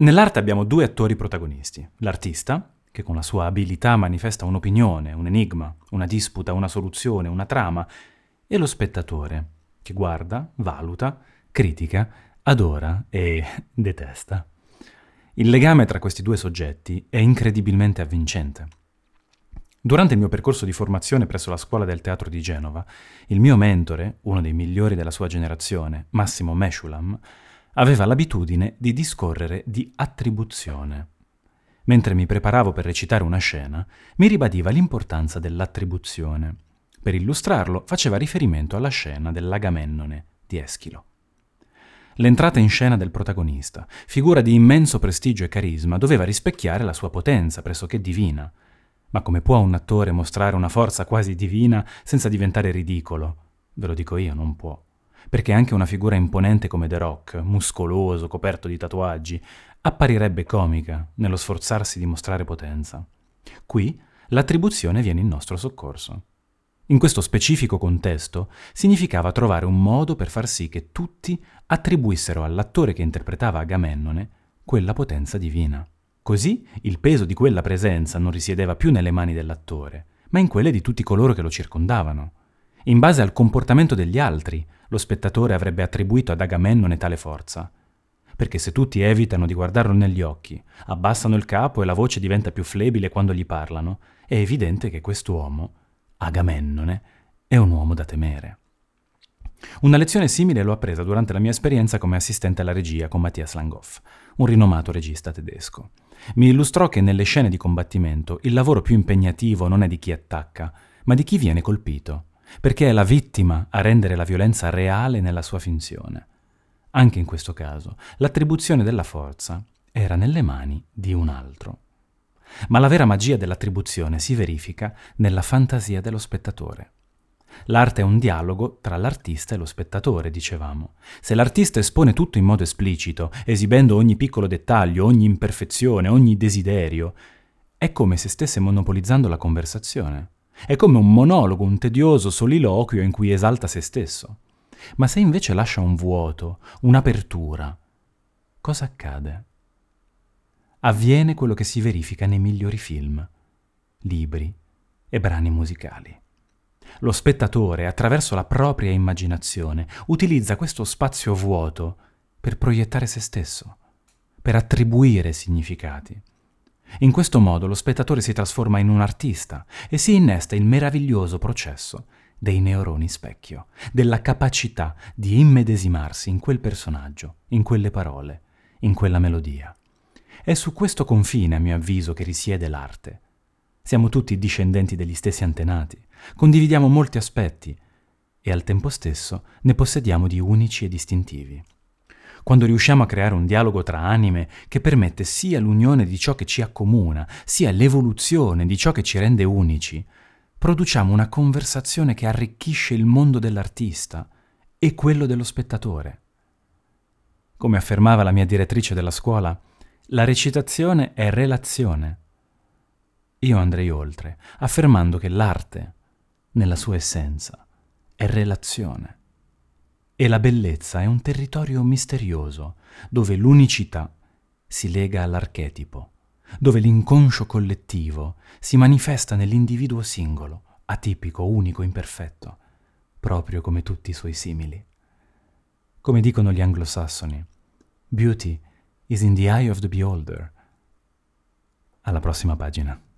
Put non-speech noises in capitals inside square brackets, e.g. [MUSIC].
Nell'arte abbiamo due attori protagonisti, l'artista, che con la sua abilità manifesta un'opinione, un enigma, una disputa, una soluzione, una trama, e lo spettatore, che guarda, valuta, critica, adora e [LAUGHS] detesta. Il legame tra questi due soggetti è incredibilmente avvincente. Durante il mio percorso di formazione presso la scuola del teatro di Genova, il mio mentore, uno dei migliori della sua generazione, Massimo Meshulam, aveva l'abitudine di discorrere di attribuzione. Mentre mi preparavo per recitare una scena, mi ribadiva l'importanza dell'attribuzione. Per illustrarlo faceva riferimento alla scena dell'Agamennone di Eschilo. L'entrata in scena del protagonista, figura di immenso prestigio e carisma, doveva rispecchiare la sua potenza pressoché divina. Ma come può un attore mostrare una forza quasi divina senza diventare ridicolo? Ve lo dico io, non può perché anche una figura imponente come The Rock, muscoloso, coperto di tatuaggi, apparirebbe comica nello sforzarsi di mostrare potenza. Qui l'attribuzione viene in nostro soccorso. In questo specifico contesto significava trovare un modo per far sì che tutti attribuissero all'attore che interpretava Agamennone quella potenza divina. Così il peso di quella presenza non risiedeva più nelle mani dell'attore, ma in quelle di tutti coloro che lo circondavano. In base al comportamento degli altri, lo spettatore avrebbe attribuito ad Agamennone tale forza. Perché se tutti evitano di guardarlo negli occhi, abbassano il capo e la voce diventa più flebile quando gli parlano, è evidente che quest'uomo, Agamennone, è un uomo da temere. Una lezione simile l'ho appresa durante la mia esperienza come assistente alla regia con Mattias Langhoff, un rinomato regista tedesco. Mi illustrò che nelle scene di combattimento il lavoro più impegnativo non è di chi attacca, ma di chi viene colpito perché è la vittima a rendere la violenza reale nella sua finzione. Anche in questo caso, l'attribuzione della forza era nelle mani di un altro. Ma la vera magia dell'attribuzione si verifica nella fantasia dello spettatore. L'arte è un dialogo tra l'artista e lo spettatore, dicevamo. Se l'artista espone tutto in modo esplicito, esibendo ogni piccolo dettaglio, ogni imperfezione, ogni desiderio, è come se stesse monopolizzando la conversazione. È come un monologo, un tedioso soliloquio in cui esalta se stesso. Ma se invece lascia un vuoto, un'apertura, cosa accade? Avviene quello che si verifica nei migliori film, libri e brani musicali. Lo spettatore, attraverso la propria immaginazione, utilizza questo spazio vuoto per proiettare se stesso, per attribuire significati. In questo modo lo spettatore si trasforma in un artista e si innesta il meraviglioso processo dei neuroni specchio, della capacità di immedesimarsi in quel personaggio, in quelle parole, in quella melodia. È su questo confine, a mio avviso, che risiede l'arte. Siamo tutti discendenti degli stessi antenati, condividiamo molti aspetti e al tempo stesso ne possediamo di unici e distintivi quando riusciamo a creare un dialogo tra anime che permette sia l'unione di ciò che ci accomuna, sia l'evoluzione di ciò che ci rende unici, produciamo una conversazione che arricchisce il mondo dell'artista e quello dello spettatore. Come affermava la mia direttrice della scuola, la recitazione è relazione. Io andrei oltre, affermando che l'arte, nella sua essenza, è relazione. E la bellezza è un territorio misterioso, dove l'unicità si lega all'archetipo, dove l'inconscio collettivo si manifesta nell'individuo singolo, atipico, unico, imperfetto, proprio come tutti i suoi simili. Come dicono gli anglosassoni, beauty is in the eye of the beholder. Alla prossima pagina.